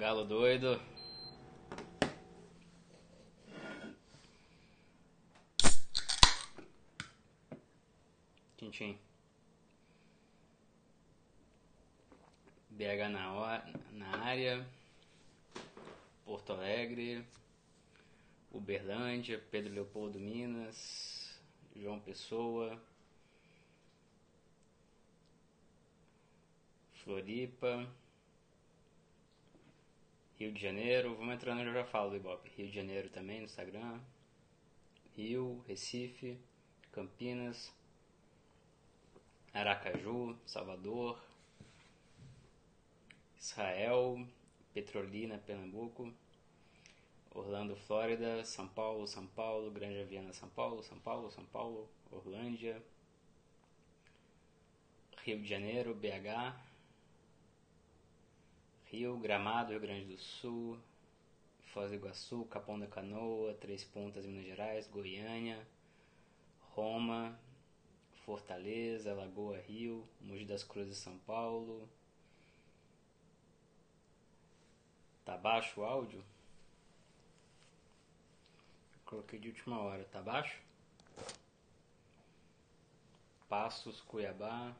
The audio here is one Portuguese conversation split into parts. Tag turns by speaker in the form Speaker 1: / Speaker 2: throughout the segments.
Speaker 1: Galo doido. Tintim. BH na, hora, na área. Porto Alegre. Uberlândia. Pedro Leopoldo Minas. João Pessoa. Floripa. Rio de Janeiro, vamos entrando, eu já falo do Ibope. Rio de Janeiro também no Instagram. Rio, Recife, Campinas, Aracaju, Salvador, Israel, Petrolina, Pernambuco, Orlando, Flórida, São Paulo, São Paulo, Grande Viana, São Paulo, São Paulo, São Paulo, Orlândia, Rio de Janeiro, BH, Rio, Gramado, Rio Grande do Sul, Foz do Iguaçu, Capão da Canoa, Três Pontas, Minas Gerais, Goiânia, Roma, Fortaleza, Lagoa Rio, Mogi das Cruzes, São Paulo. Tá baixo o áudio? Coloquei de última hora, tá baixo? Passos, Cuiabá.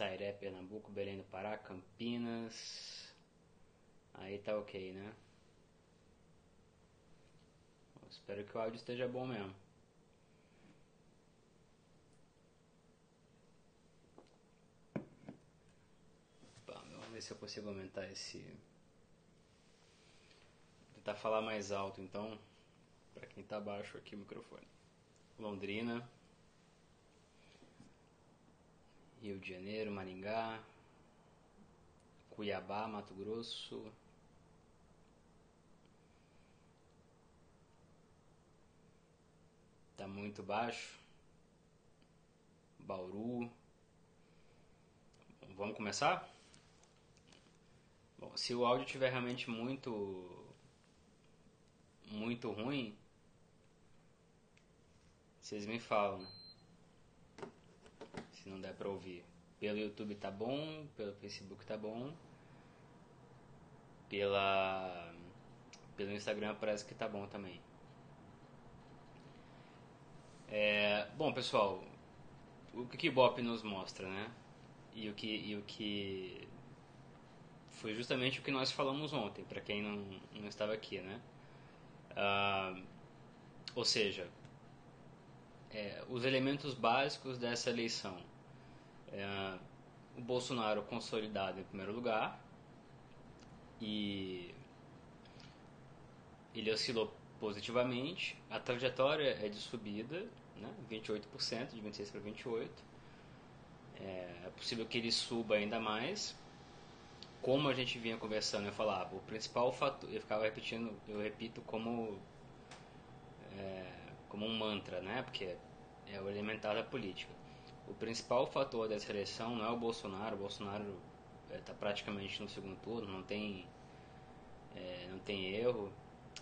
Speaker 1: Sairé, Pernambuco, Belém do Pará, Campinas. Aí tá ok, né? Espero que o áudio esteja bom mesmo. vamos ver se eu consigo aumentar esse. Tentar falar mais alto então, para quem tá baixo aqui o microfone. Londrina. Rio de Janeiro, Maringá, Cuiabá, Mato Grosso, tá muito baixo. Bauru. Vamos começar? Bom, se o áudio estiver realmente muito muito ruim, vocês me falam se não der pra ouvir. Pelo YouTube tá bom, pelo Facebook tá bom. Pela pelo Instagram parece que tá bom também. É, bom, pessoal, o que o Bop nos mostra, né? E o que e o que foi justamente o que nós falamos ontem, para quem não, não estava aqui, né? Uh, ou seja, é, os elementos básicos dessa eleição. É, o Bolsonaro consolidado em primeiro lugar e ele oscilou positivamente. A trajetória é de subida, né? 28%, de 26 para 28. É, é possível que ele suba ainda mais. Como a gente vinha conversando, eu falava, o principal fator, eu ficava repetindo, eu repito como é, como um mantra, né? Porque é o elementar da política. O principal fator dessa eleição não é o Bolsonaro. O Bolsonaro está é, praticamente no segundo turno, não tem, é, não tem erro.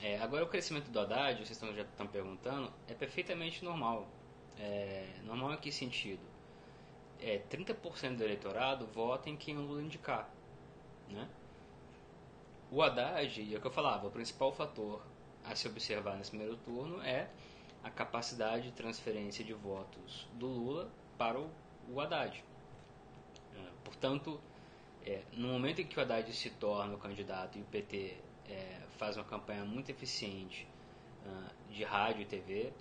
Speaker 1: É, agora, o crescimento do Haddad, vocês estão, já estão perguntando, é perfeitamente normal. É, normal em que sentido? É, 30% do eleitorado vota em quem o Lula indicar. Né? O Haddad, e é o que eu falava, o principal fator a se observar nesse primeiro turno é a capacidade de transferência de votos do Lula para o, o Haddad. É, portanto, é, no momento em que o Haddad se torna o candidato e o PT é, faz uma campanha muito eficiente uh, de rádio e TV,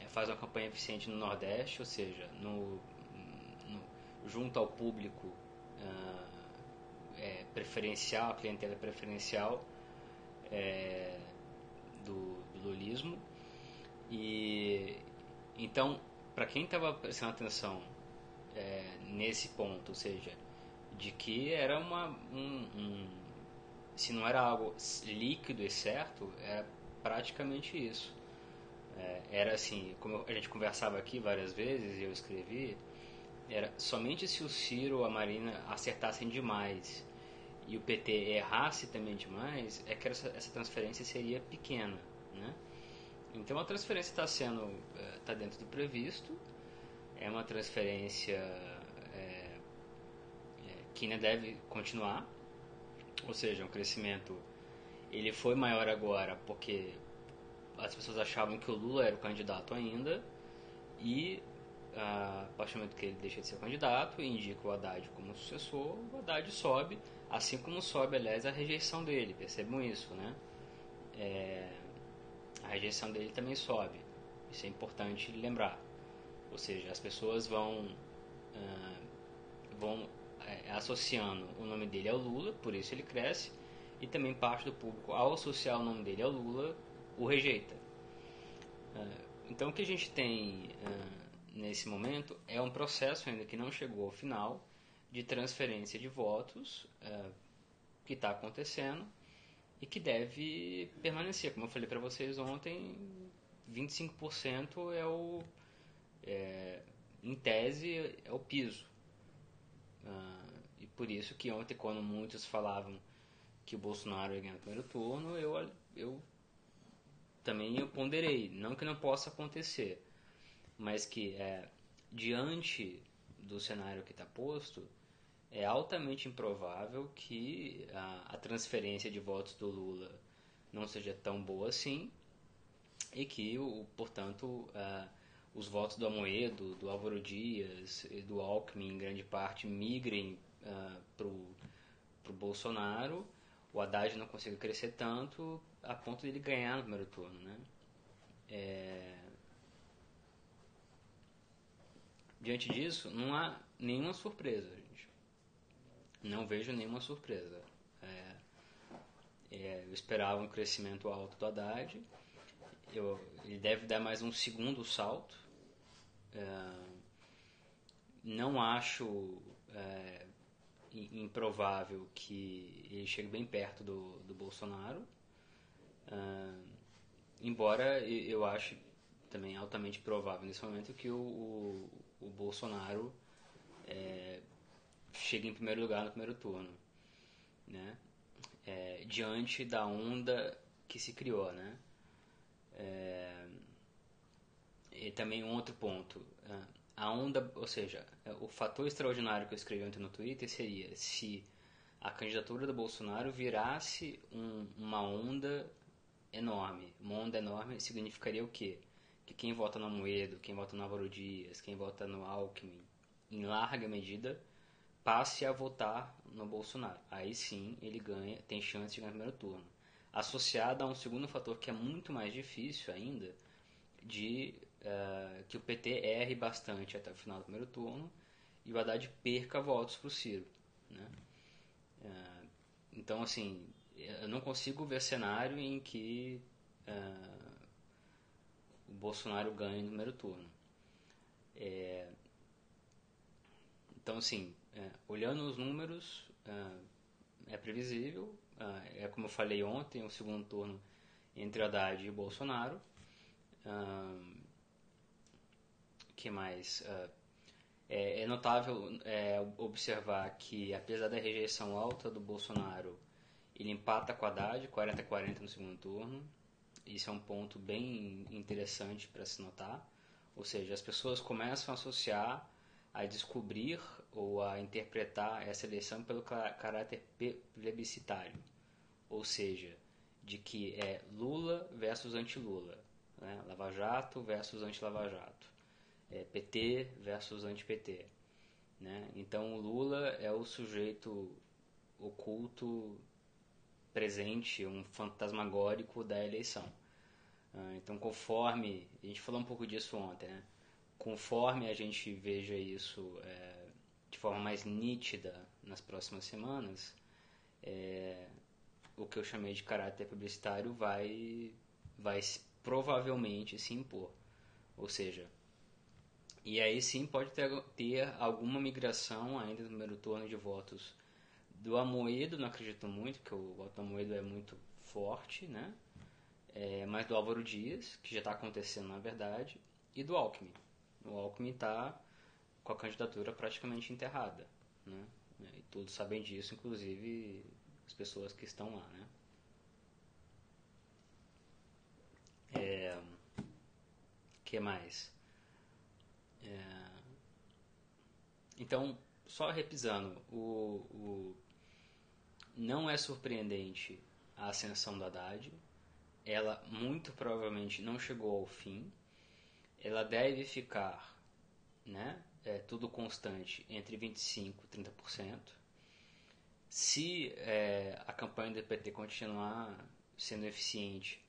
Speaker 1: é, faz uma campanha eficiente no Nordeste, ou seja, no, no junto ao público uh, preferencial, a clientela preferencial é, do, do lulismo e então, para quem estava prestando atenção é, nesse ponto, ou seja, de que era uma um, um, se não era algo líquido e certo, era praticamente isso. É, era assim, como a gente conversava aqui várias vezes e eu escrevi, era somente se o Ciro ou a Marina acertassem demais e o PT errasse também demais, é que essa, essa transferência seria pequena, né? Então a transferência está sendo está eh, dentro do previsto, é uma transferência é, é, que ainda deve continuar, ou seja, um crescimento ele foi maior agora porque as pessoas achavam que o Lula era o candidato ainda. E a partir do momento que ele deixa de ser candidato e indica o Haddad como sucessor, o Haddad sobe, assim como sobe, aliás, a rejeição dele, percebam isso, né? É, a rejeição dele também sobe, isso é importante lembrar. Ou seja, as pessoas vão, uh, vão é, associando o nome dele ao Lula, por isso ele cresce, e também parte do público, ao associar o nome dele ao Lula, o rejeita. Uh, então o que a gente tem uh, nesse momento é um processo ainda que não chegou ao final de transferência de votos que está acontecendo e que deve permanecer. Como eu falei para vocês ontem, 25% é o, é, em tese, é o piso. Uh, e por isso que ontem, quando muitos falavam que o Bolsonaro ia ganhar no primeiro turno, eu, eu também eu ponderei. Não que não possa acontecer, mas que é, diante do cenário que está posto, é altamente improvável que a, a, transferência de votos do Lula não seja tão boa assim e que, o, portanto, os votos do Amoedo, do Álvaro Dias e do Alckmin, em grande parte, migrem uh, para o Bolsonaro, o Haddad não consiga crescer tanto a ponto de ele ganhar no primeiro turno. Né? É, Diante disso, não há nenhuma surpresa. Não vejo nenhuma surpresa. É, é, eu esperava um crescimento alto do Haddad. Eu, ele deve dar mais um segundo salto. É, não acho é, improvável que ele chegue bem perto do, do Bolsonaro. É, embora eu ache também altamente provável nesse momento que o, o, o Bolsonaro é, chega em primeiro lugar no primeiro turno, né? É, diante da onda que se criou, né? É, e também um outro ponto, é, a onda, ou seja, é, o fator extraordinário que eu escrevi ontem no Twitter seria se a candidatura do Bolsonaro virasse um, uma onda enorme. Uma onda enorme significaria o quê? que quem vota no Moedo, quem vota no Álvaro Dias, quem vota no Alckmin, em larga medida, passe a votar no Bolsonaro. Aí sim ele ganha, tem chance de ganhar no primeiro turno. Associado a um segundo fator que é muito mais difícil ainda, de uh, que o PT erre bastante até o final do primeiro turno e o Haddad perca votos para o Ciro. Né? Uh, então, assim, eu não consigo ver cenário em que uh, o Bolsonaro ganha no primeiro turno. É, então, assim, é, olhando os números, é, é previsível. É, é como eu falei ontem, o segundo turno entre Haddad e Bolsonaro. que mais? É, é, notável é, observar que, apesar da rejeição alta do Bolsonaro, ele empata com Haddad, 40-40 no segundo turno. Isso é um ponto bem interessante para se notar. Ou seja, as pessoas começam a associar, a descobrir ou a interpretar essa eleição pelo caráter plebiscitário. Ou seja, de que é Lula versus anti-Lula, né? Lava Jato versus anti-Lava Jato, é PT versus anti-PT. Né? Então Lula é o sujeito oculto presente, um fantasmagórico da eleição. Ah, então, conforme, a gente falou um pouco disso ontem, né? conforme a gente veja isso é, de forma mais nítida nas próximas semanas, é, o que eu chamei de caráter publicitário vai, vai provavelmente se impor. Ou seja, e aí sim pode ter, ter alguma migração ainda no primeiro turno de votos do Amoedo, não acredito muito, porque o voto do Amoedo é muito forte, né? É, mas do Álvaro Dias, que já está acontecendo na verdade, e do Alckmin. O Alckmin está com a candidatura praticamente enterrada, né? E todos sabem disso, inclusive as pessoas que estão lá, né? É, que mais? É, então, só repisando, o, o, não é surpreendente a ascensão da Haddad. Ela muito provavelmente não chegou ao fim. Ela deve ficar, né, é, tudo constante, entre 25% e 30%. Se é, a campanha do PT continuar sendo eficiente,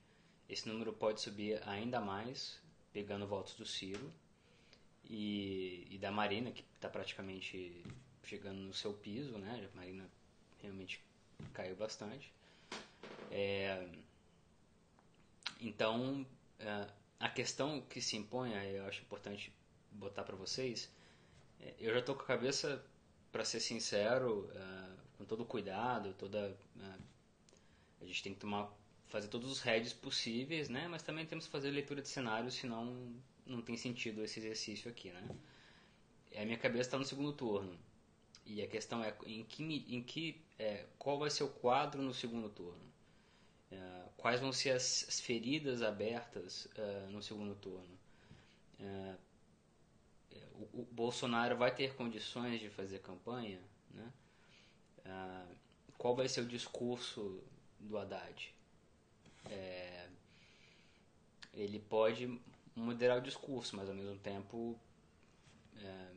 Speaker 1: esse número pode subir ainda mais, pegando votos do Ciro e, e da Marina, que está praticamente chegando no seu piso, né? A Marina realmente caiu bastante. É, então, é, a questão que se impõe, eu acho importante botar para vocês, eu já estou com a cabeça, para ser sincero, é, com todo cuidado, toda é, a gente tem que tomar fazer todos os heads possíveis, né? Mas também temos que fazer leitura de cenário, senão não tem sentido esse exercício aqui, né? A minha cabeça está no segundo turno. E a questão é em que, em que é, qual vai ser o quadro no segundo turno? É, quais vão ser as, as feridas abertas é, no segundo turno? É, é, o, Bolsonaro vai ter condições de fazer campanha? Né? É, qual vai ser o discurso do Haddad? ele pode moderar o discurso, mas ao mesmo tempo é,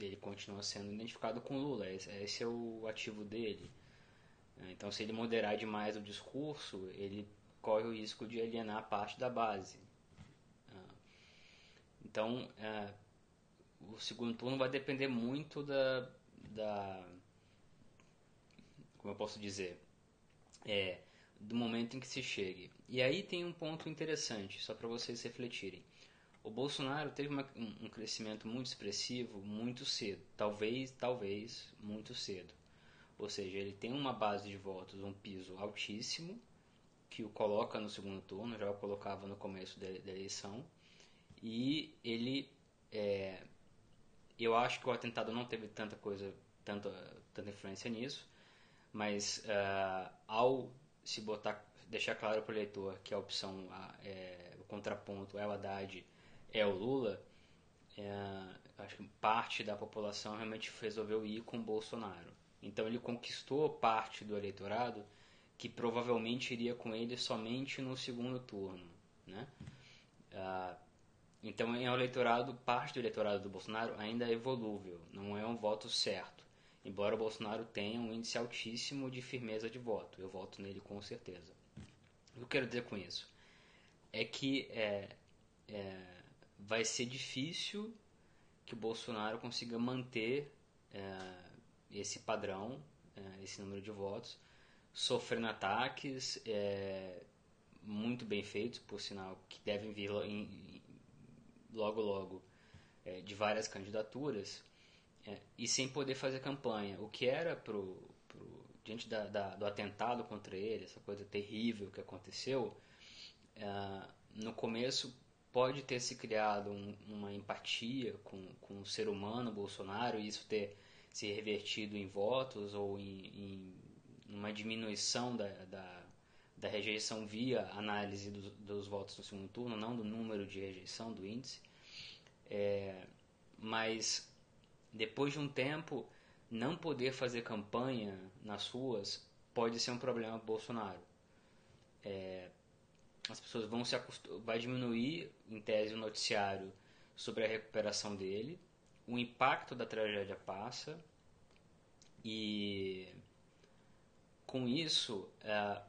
Speaker 1: ele continua sendo identificado com Lula. Esse, esse é o ativo dele. É, então, se ele moderar demais o discurso, ele corre o risco de alienar parte da base. É, então, é, o segundo turno vai depender muito da, da como eu posso dizer, é, do momento em que se chegue. E aí tem um ponto interessante, só para vocês refletirem. O Bolsonaro teve uma, um crescimento muito expressivo muito cedo, talvez, talvez muito cedo. Ou seja, ele tem uma base de votos, um piso altíssimo, que o coloca no segundo turno, já o colocava no começo da, eleição, e ele, é, eu acho que o atentado não teve tanta coisa, tanta, tanta influência nisso, mas uh, ao se botar, deixar claro para o eleitor que a opção, a, é, o contraponto é o Haddad, é o Lula, é, acho que parte da população realmente resolveu ir com o Bolsonaro. Então ele conquistou parte do eleitorado que provavelmente iria com ele somente no segundo turno, né? Ah, então é um eleitorado, parte do eleitorado do Bolsonaro ainda é volúvel, não é um voto certo. Embora o Bolsonaro tenha um índice altíssimo de firmeza de voto, eu voto nele com certeza. O que eu quero dizer com isso? É que é, é, vai ser difícil que o Bolsonaro consiga manter é, esse padrão, é, esse número de votos, sofrendo ataques é, muito bem feitos, por sinal, que devem vir em, logo logo é, de várias candidaturas é, e sem poder fazer campanha. O que era pro, pro diante da, da, do atentado contra ele, essa coisa terrível que aconteceu, é, no começo pode ter se criado um, uma empatia com, com o ser humano Bolsonaro e isso ter se revertido em votos ou em, em uma diminuição da, da, da, rejeição via análise dos, votos no segundo turno, não do número de rejeição, do índice. É, mas depois de um tempo, não poder fazer campanha nas ruas pode ser um problema para Bolsonaro. É, as pessoas vão se acostumar, vai diminuir, em tese, o noticiário sobre a recuperação dele, o impacto da tragédia passa e com isso é,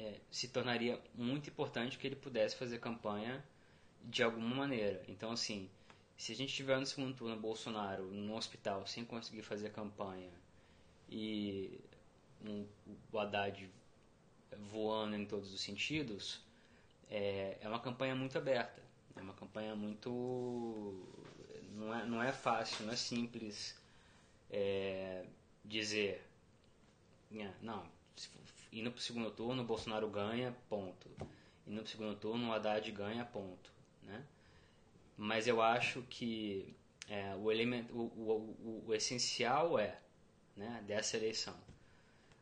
Speaker 1: é, se tornaria muito importante que ele pudesse fazer campanha de alguma maneira. Então, assim, se a gente tiver no segundo turno Bolsonaro no hospital sem conseguir fazer campanha e um, o Haddad voando em todos os sentidos, é, é uma campanha muito aberta. É uma campanha muito. Não é, não é fácil, não é simples é, dizer. Né, não, indo para o segundo turno, Bolsonaro ganha, ponto. Indo para o segundo turno, o Haddad ganha, ponto. Né? mas eu acho que é, o, elemento, o, o, o, essencial é né, dessa eleição.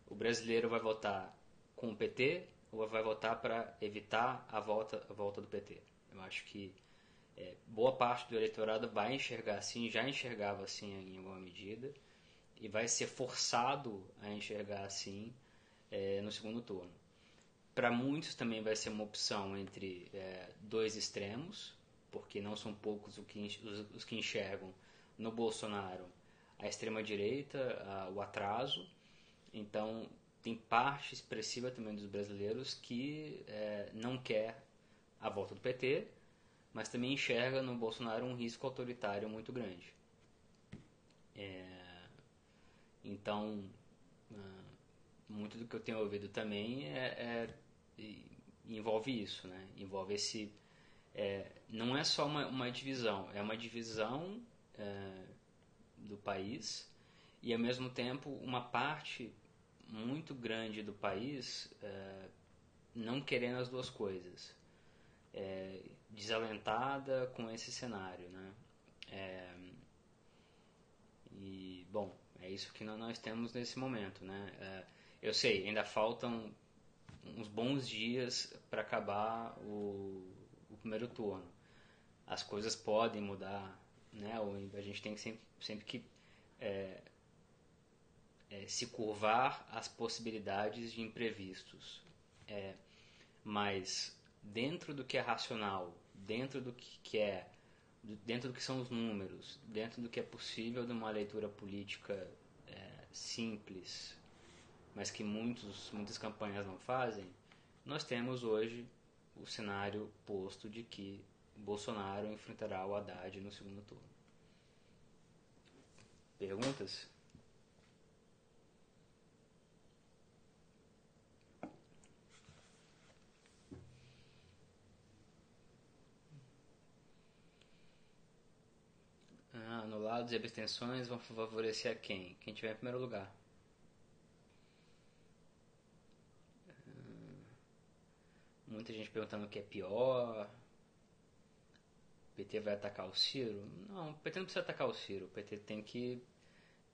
Speaker 1: O brasileiro vai votar com o PT ou vai votar para evitar a volta, a volta do PT? Eu acho que é, boa parte do eleitorado vai enxergar assim, já enxergava assim em alguma medida, e vai ser forçado a enxergar assim é, no segundo turno. Para muitos também vai ser uma opção entre é, dois extremos, porque não são poucos os que, enxergam no Bolsonaro a extrema-direita, o atraso. Então, tem parte expressiva também dos brasileiros que é, não quer a volta do PT, mas também enxerga no Bolsonaro um risco autoritário muito grande. É, então, ah, muito do que eu tenho ouvido também é, é envolve isso, né? Envolve esse é, não é só uma, uma, divisão, é uma divisão é, do país e ao mesmo tempo uma parte muito grande do país é, não querendo as duas coisas, é, desalentada com esse cenário, né? É, e bom, é isso que nós temos nesse momento, né? Eu sei, ainda faltam uns bons dias para acabar o, o, primeiro turno. As coisas podem mudar, né? A gente tem que sempre, sempre que é, é, se curvar às possibilidades de imprevistos. É, mas dentro do que é racional, dentro do que é dentro do que são os números, dentro do que é possível de uma leitura política é, simples, mas que muitos, muitas campanhas não fazem, nós temos hoje o cenário posto de que Bolsonaro enfrentará o Haddad no segundo turno. Perguntas? Ah, anulados e abstenções vão favorecer a quem? Quem tiver em primeiro lugar. Muita gente perguntando o que é pior. O PT vai atacar o Ciro? Não, o PT não precisa atacar o Ciro. O PT tem que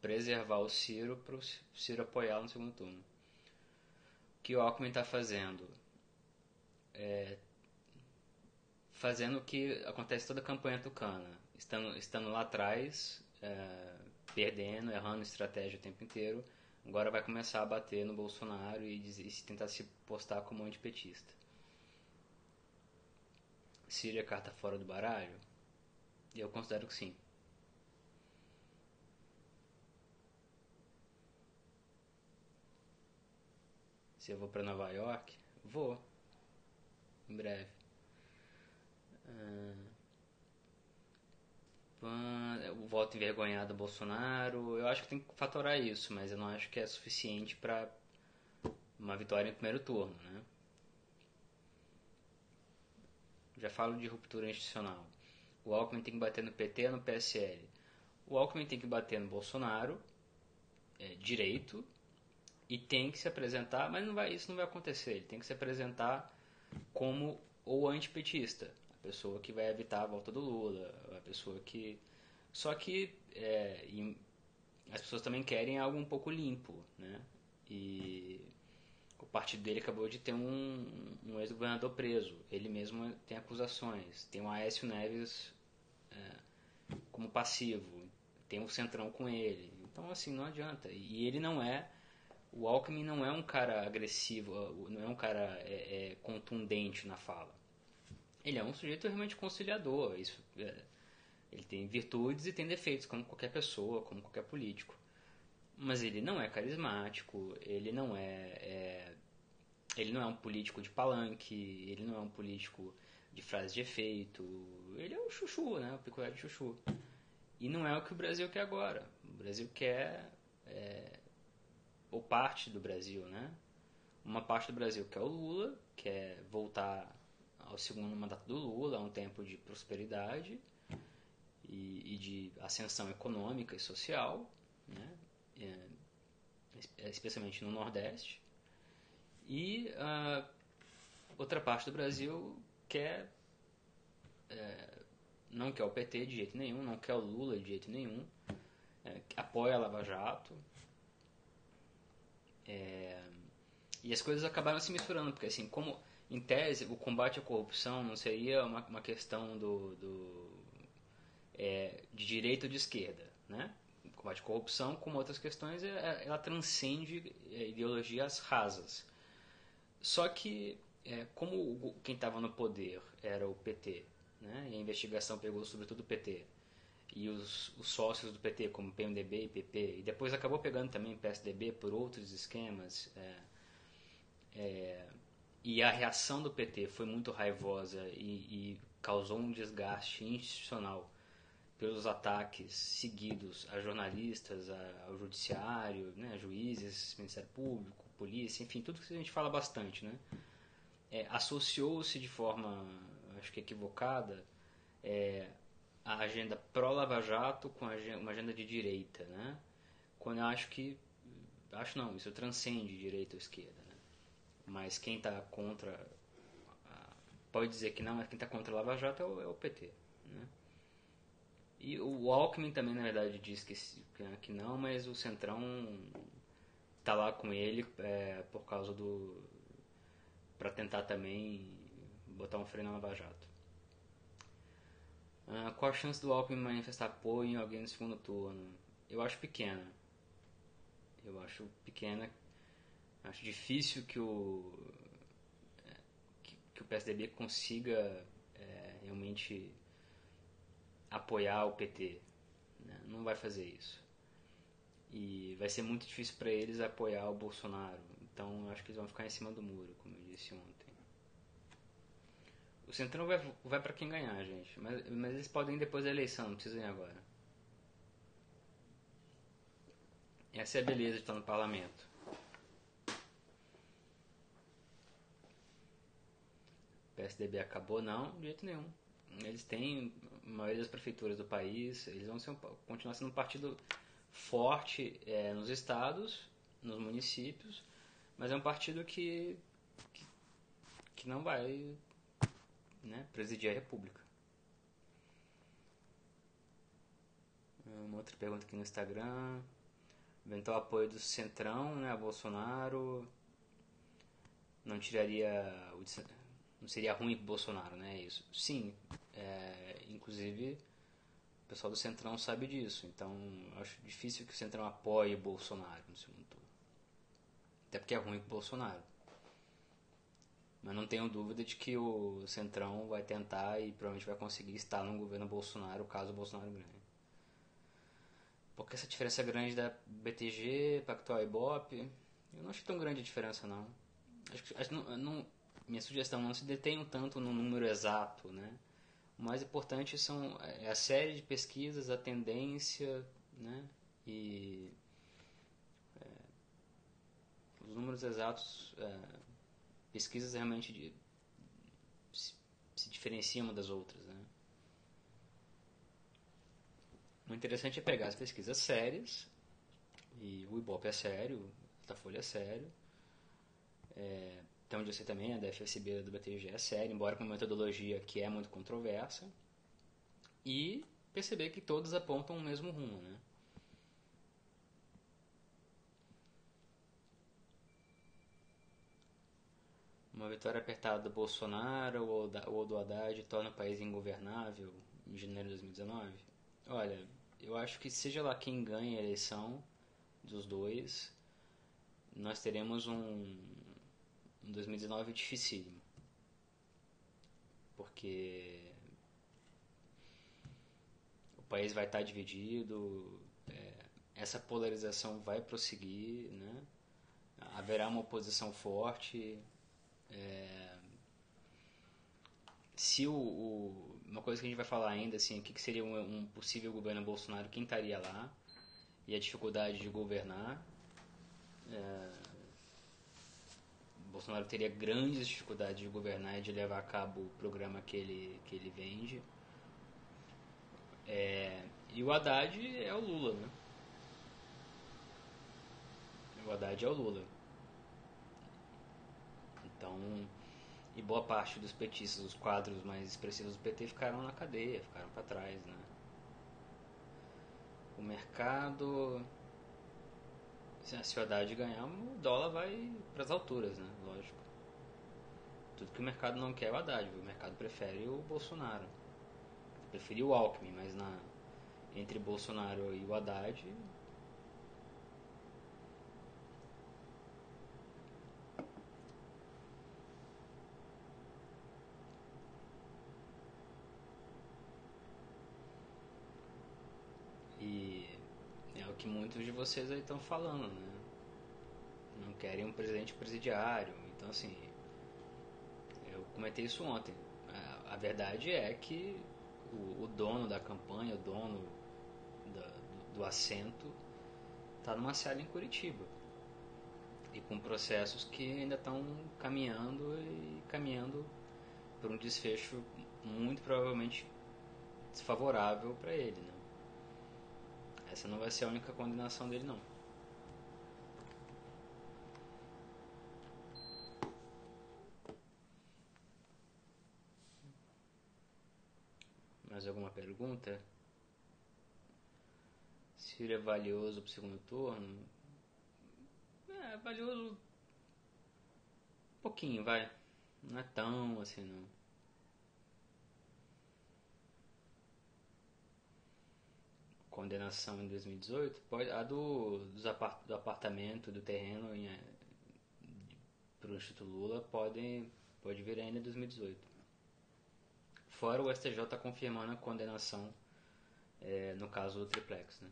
Speaker 1: preservar o Ciro para o Ciro apoiar no segundo turno. O que o Alckmin está fazendo? É, fazendo o que acontece toda a campanha tucana estando, estando lá atrás, é, perdendo, errando estratégia o tempo inteiro, agora vai começar a bater no Bolsonaro e, e tentar se postar como antipetista. Seria carta fora do baralho? Eu considero que sim. Se eu vou para Nova York, vou. Em breve. O voto envergonhado do Bolsonaro. Eu acho que tem que fatorar isso, mas eu não acho que é suficiente para uma vitória em primeiro turno, né? Já falo de ruptura institucional. O Alckmin tem que bater no PT ou no PSL. O Alckmin tem que bater no Bolsonaro, é, direito, e tem que se apresentar, mas não vai, isso não vai acontecer. Ele tem que se apresentar como o antipetista pessoa que vai evitar a volta do Lula, a pessoa que. Só que é, as pessoas também querem algo um pouco limpo, né? E o partido dele acabou de ter um, um ex-governador preso. Ele mesmo tem acusações. Tem o Aécio Neves é, como passivo. Tem o Centrão com ele. Então, assim, não adianta. E ele não é. O Alckmin não é um cara agressivo, não é um cara é, é, contundente na fala ele é um sujeito realmente conciliador. Isso, é, ele tem virtudes e tem defeitos, como qualquer pessoa, como qualquer político. Mas ele não é carismático, ele não é, é ele não é um político de palanque, ele não é um político de frase de efeito. Ele é o chuchu, né? O picolé de chuchu. E não é o que o Brasil quer agora. O Brasil quer. É, ou parte do Brasil, né? Uma parte do Brasil quer o Lula, quer voltar ao segundo mandato do Lula, a um tempo de prosperidade e, e de ascensão econômica e social, né? É, especialmente no Nordeste. E uh, outra parte do Brasil quer é, não quer o PT de jeito nenhum, não quer o Lula de jeito nenhum, é, apoia a Lava Jato. E as coisas acabaram se misturando, porque assim, como em tese, o combate à corrupção não seria uma, uma questão do, do é, de direita ou de esquerda, né? Combate à corrupção, como outras questões, é, é, ela transcende é, ideologias rasas. Só que, como quem estava no poder era o PT, né? e a investigação pegou sobretudo o PT, e os, os, sócios do PT, como PMDB e PP, e depois acabou pegando também PSDB por outros esquemas, é, é, e a reação do PT foi muito raivosa e, e causou um desgaste institucional pelos ataques seguidos a jornalistas, a, ao judiciário, né, a juízes, Ministério Público, polícia, enfim, tudo que a gente fala bastante, né? É, Associou-se de forma, acho que equivocada, é, a agenda pró-Lava Jato com uma agenda de direita, né? Quando eu acho que, acho não, isso transcende direita ou esquerda, né? Mas quem está contra, pode dizer que não, mas quem está contra a Lava Jato é o, é o PT, né? E o Alckmin também, na verdade, diz que, que não, mas o Centrão tá lá com ele é, por causa do... para tentar também botar um freio na Lava Jato. Uh, qual a chance do Alckmin manifestar apoio em alguém no segundo turno? Eu acho pequena. Eu acho pequena. Acho difícil que o que, que o PSDB consiga é, realmente apoiar o PT. Né? Não vai fazer isso. E vai ser muito difícil para eles apoiar o Bolsonaro. Então acho que eles vão ficar em cima do muro, como eu disse ontem. O Centrão vai, vai para quem ganhar, gente. Mas, mas eles podem ir depois da eleição, não precisam ir agora. Essa é a beleza de estar no parlamento. PSDB acabou? Não, de jeito nenhum. Eles têm a maioria das prefeituras do país, eles vão ser continuar sendo um partido forte é, nos estados, nos municípios, mas é um partido que, que, que não vai né, presidir a República. Uma outra pergunta aqui no Instagram. Eventual apoio do Centrão né, a Bolsonaro não tiraria. Não seria ruim para Bolsonaro, né? Isso. Sim, é, inclusive o pessoal do Centrão sabe disso. Então acho difícil que o Centrão apoie Bolsonaro no segundo turno. Até porque é ruim para Bolsonaro. Mas não tenho dúvida de que o Centrão vai tentar e provavelmente vai conseguir estar no governo Bolsonaro caso o Bolsonaro ganhe. Porque essa diferença grande da BTG, Pactual e Ibope, eu não acho tão grande a diferença não. Acho que, acho, não, não, minha sugestão não se detenha tanto no número exato, né? O mais importante são é a série de pesquisas, a tendência, né? E é, os números exatos é, pesquisas realmente de, se, se diferenciam uma das outras. Né? O interessante é pegar as pesquisas sérias, e o Ibope é sério, o Datafolha é sério, é, onde eu sei também, a da FSB do BTG é séria, embora com uma metodologia que é muito controversa, e perceber que todos apontam o mesmo rumo. Né? Uma vitória apertada do Bolsonaro ou do Haddad torna o país ingovernável em janeiro de 2019? Olha, eu acho que seja lá quem ganha a eleição dos dois, nós teremos um, um 2019 dificílimo. Porque o país vai estar dividido, é, essa polarização vai prosseguir, né? haverá uma oposição forte é, se o, o, uma coisa que a gente vai falar ainda, assim, o que, que seria um, um, possível governo Bolsonaro, quem estaria lá e a dificuldade de governar. É, Bolsonaro teria grandes dificuldades de governar e de levar a cabo o programa que ele, que ele vende. É, e o Haddad é o Lula, né? O Haddad é o Lula. Então, e boa parte dos petistas, os quadros mais expressivos do PT ficaram na cadeia, ficaram para trás, né? O mercado, se a Haddad ganhar, o dólar vai para as alturas, né? Lógico. Tudo que o mercado não quer é o Haddad, o mercado prefere o Bolsonaro. Preferiu o Alckmin, mas na, entre Bolsonaro e o Haddad. E é o que muitos de vocês aí estão falando, né? Não querem um presidente presidiário. Então, assim, eu comentei isso ontem. A, verdade é que o, o, dono da campanha, o dono da, do, do assento, está numa sede em Curitiba. E com processos que ainda estão caminhando e caminhando por um desfecho muito provavelmente desfavorável para ele. Né? Essa não vai ser a única condenação dele, não. Mais alguma pergunta? Ciro é valioso para o segundo turno? É, valioso. Um pouquinho, vai. Não é tão assim, não. Condenação em 2018? Pode, a do, dos apart, do apartamento, do terreno para o Instituto Lula pode, pode vir ainda em 2018. Fora o STJ tá confirmando a condenação é, no caso do triplex. Né?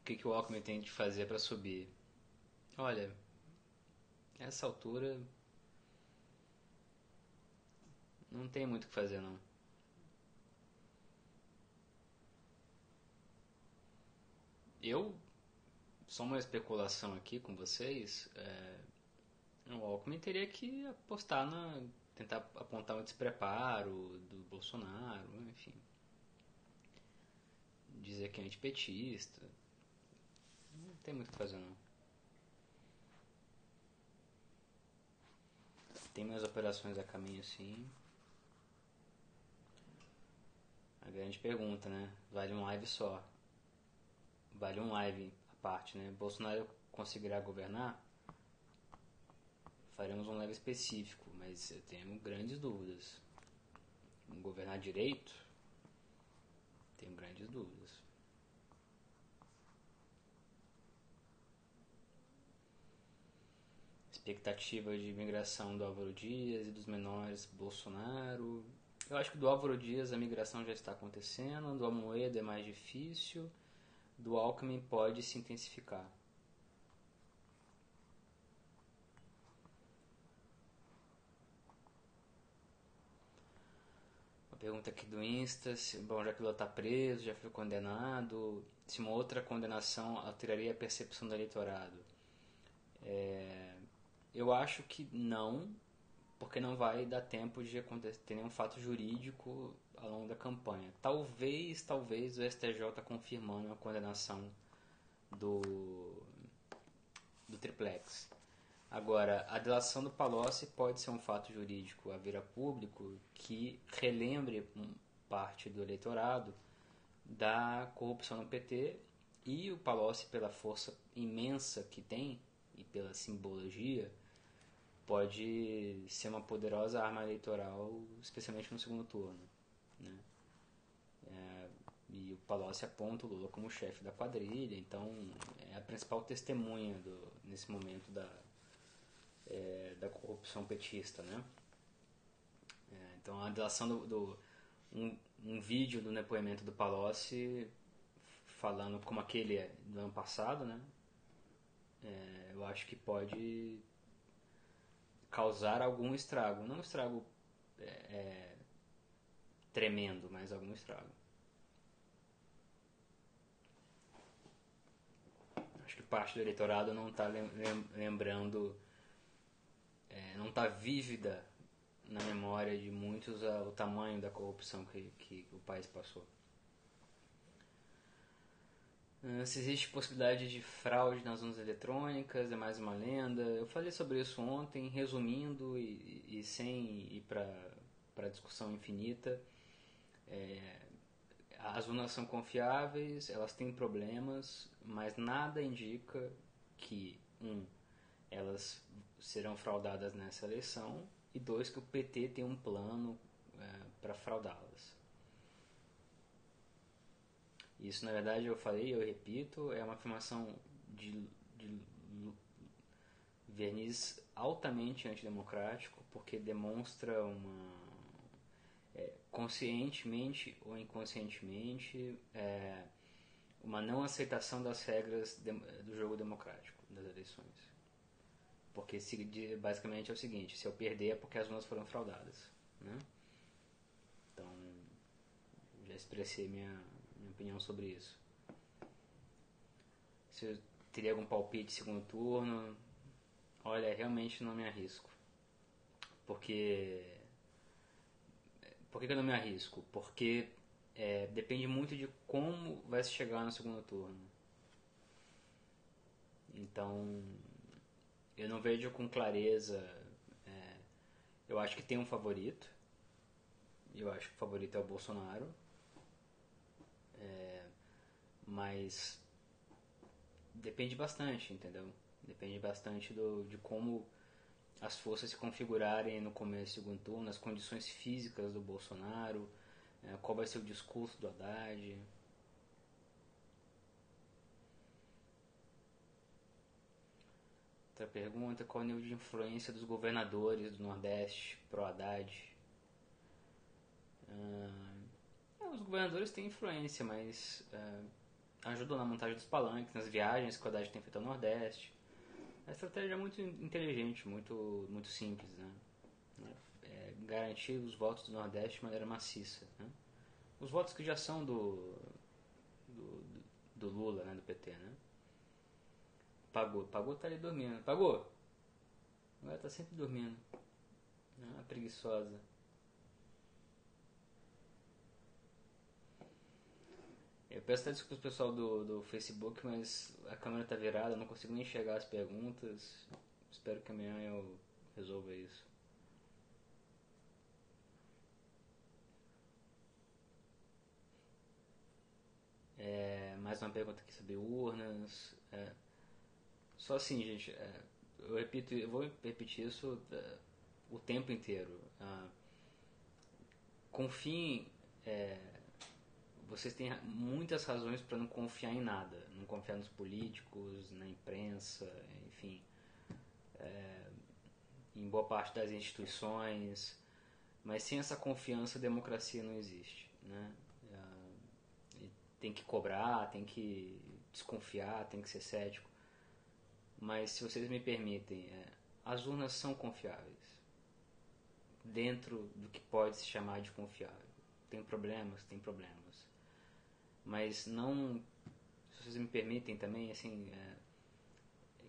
Speaker 1: O que, que o Alckmin tem de fazer para subir? Olha, essa altura não tem muito o que fazer não. Eu só uma especulação aqui com vocês, é, o Alckmin teria que apostar na. tentar apontar um despreparo do Bolsonaro, enfim. Dizer que é antipetista. Não tem muito o que fazer não. Tem mais operações a caminho sim. A grande pergunta, né? Vale um live só. Vale um live parte, né? Bolsonaro conseguirá governar? Faremos um leve específico, mas eu tenho grandes dúvidas. Governar direito? Tenho grandes dúvidas. Expectativa de migração do Álvaro Dias e dos menores Bolsonaro. Eu acho que do Álvaro Dias a migração já está acontecendo, do Amoedo é mais difícil do Alckmin pode se intensificar. Pergunta aqui do Insta, se, bom, já que Lula está preso, já foi condenado, se uma outra condenação alteraria a percepção do eleitorado. É, eu acho que não, porque não vai dar tempo de acontecer, ter nenhum fato jurídico ao longo da campanha. Talvez, talvez o STJ confirmando a condenação do, do triplex. Agora, a delação do Palocci pode ser um fato jurídico a vir a público que relembre parte do eleitorado da corrupção no PT e o Palocci, pela força imensa que tem e pela simbologia, pode ser uma poderosa arma eleitoral, especialmente no segundo turno. Né? É, e o Palocci aponta o Lula como chefe da quadrilha, então é a principal testemunha do, nesse momento da, é, da corrupção petista. Né? É, então a delação do, do um, um, vídeo do depoimento do Palocci falando como aquele é do ano passado, né? É, eu acho que pode causar algum estrago. Não estrago é, é tremendo, mas algum estrago. Acho que parte do eleitorado não está lembrando, é, não está vívida na memória de muitos o tamanho da corrupção que, que o país passou. Ah, se existe possibilidade de fraude nas urnas eletrônicas, é mais uma lenda. Eu falei sobre isso ontem, resumindo e, e sem ir para discussão infinita. É, as urnas são confiáveis, elas têm problemas, mas nada indica que, um, elas serão fraudadas nessa eleição, e dois, que o PT tem um plano é, para fraudá-las. Isso, na verdade, eu falei, eu repito, é uma afirmação de, de verniz altamente antidemocrático, porque demonstra uma. É, conscientemente ou inconscientemente, é, uma não aceitação das regras de, do jogo democrático das eleições. Porque se, basicamente é o seguinte: se eu perder é porque as urnas foram fraudadas. Né? Então, já expressei minha opinião sobre isso. Se eu teria algum palpite segundo turno, olha, realmente não me arrisco. Porque. Por que, eu não me arrisco? Porque é, depende muito de como vai se chegar no segundo turno. Então, eu não vejo com clareza. É, eu acho que tem um favorito. Eu acho que o favorito é o Bolsonaro. É, mas depende bastante, entendeu? Depende bastante do, de como as forças se configurarem no começo do segundo turno, as condições físicas do Bolsonaro, é, qual vai ser o discurso do Haddad. Outra pergunta, qual o nível de influência dos governadores do Nordeste pro Haddad? Ah, os governadores têm influência, mas é, ajudam na montagem dos palanques, nas viagens que o Haddad tem feito ao Nordeste. A estratégia é muito inteligente, muito, muito simples, né? É, garantir os votos do Nordeste de maneira maciça. Né? Os votos que já são do, do, do Lula, né? do PT, né? Pagou, pagou tá ali dormindo. Pagou! Agora tá sempre dormindo. Ah, preguiçosa. Eu peço até desculpas pro pessoal do, do Facebook, mas a câmera tá virada, não consigo nem enxergar as perguntas. Espero que amanhã eu resolva isso. É, mais uma pergunta aqui sobre urnas. É, só assim, gente, é, eu repito, eu vou repetir isso é, o tempo inteiro. Ah, confiem é, vocês têm muitas razões para não confiar em nada, não confiar nos políticos, na imprensa, enfim, é, em boa parte das instituições, mas sem essa confiança a democracia não existe, né? É, tem que cobrar, tem que desconfiar, tem que ser cético, mas se vocês me permitem, é, as urnas são confiáveis. Dentro do que pode se chamar de confiável. Tem problemas, tem problemas mas não, se vocês me permitem também, assim, é,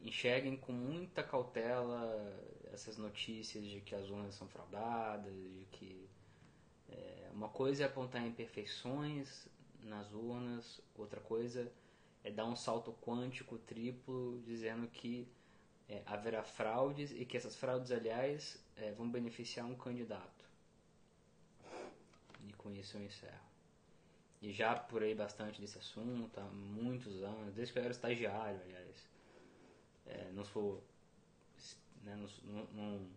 Speaker 1: enxerguem com muita cautela essas notícias de que as urnas são fraudadas, de que é, uma coisa é apontar imperfeições nas urnas, outra coisa é dar um salto quântico triplo dizendo que é, haverá fraudes e que essas fraudes, aliás, é, vão beneficiar um candidato. E com isso eu encerro. E já apurei bastante desse assunto há muitos anos, desde que eu era estagiário, aliás. É, não sou né, não, não,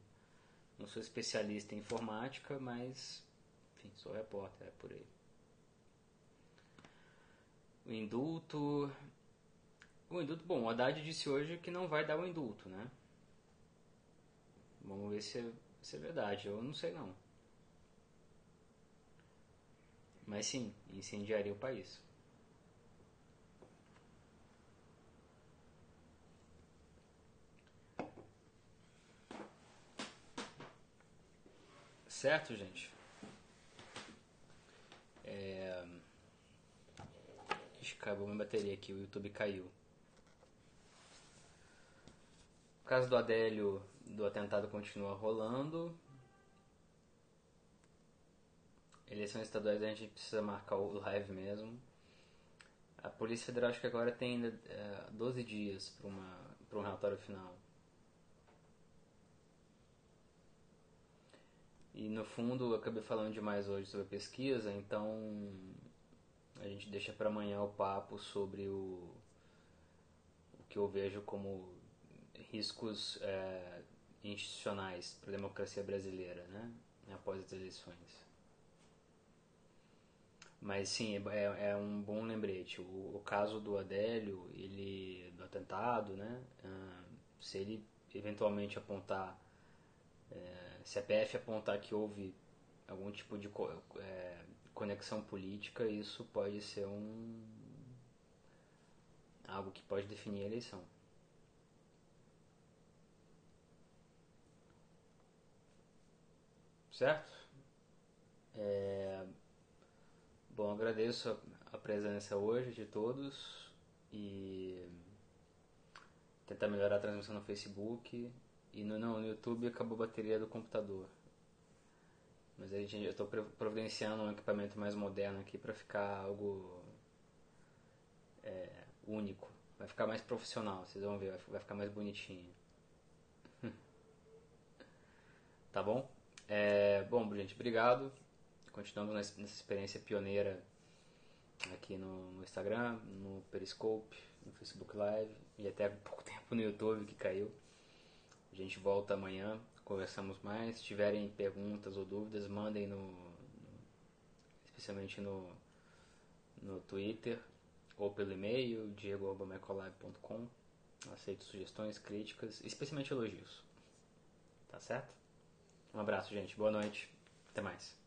Speaker 1: não, sou especialista em informática, mas enfim, sou repórter, é por aí. O indulto. O indulto, bom, o Haddad disse hoje que não vai dar o indulto, né? Vamos ver se é, se é verdade, eu não sei não. Mas sim, incendiaria o país. Certo, gente? É... Acabou minha bateria aqui, o YouTube caiu. O caso do Adélio do atentado continua rolando. Eleições estaduais a gente precisa marcar o live mesmo. A Polícia Federal acho que agora tem ainda é, 12 dias para um relatório final. E no fundo eu acabei falando demais hoje sobre a pesquisa, então a gente deixa para amanhã o papo sobre o, o que eu vejo como riscos é, institucionais para a democracia brasileira, né? Após as eleições. Mas sim, é, é um bom lembrete. O, o, caso do Adélio, ele do atentado, né? Se ele eventualmente apontar, é, se a PF apontar que houve algum tipo de é, conexão política, isso pode ser um algo que pode definir a eleição. Certo? É, Bom, agradeço a, presença hoje de todos e tentar melhorar a transmissão no Facebook e no, não, no YouTube acabou a bateria do computador. Mas aí eu estou providenciando um equipamento mais moderno aqui para ficar algo é, único. Vai ficar mais profissional, vocês vão ver, vai ficar mais bonitinho. tá bom? É, bom, gente, obrigado continuando nessa experiência pioneira aqui no, no, Instagram, no Periscope, no Facebook Live e até pouco tempo no YouTube que caiu. A gente volta amanhã, conversamos mais. Se tiverem perguntas ou dúvidas, mandem no, no especialmente no, no Twitter ou pelo e-mail diego.mecolive.com. Aceito sugestões, críticas, especialmente elogios. Tá certo? Um abraço, gente. Boa noite. Até mais.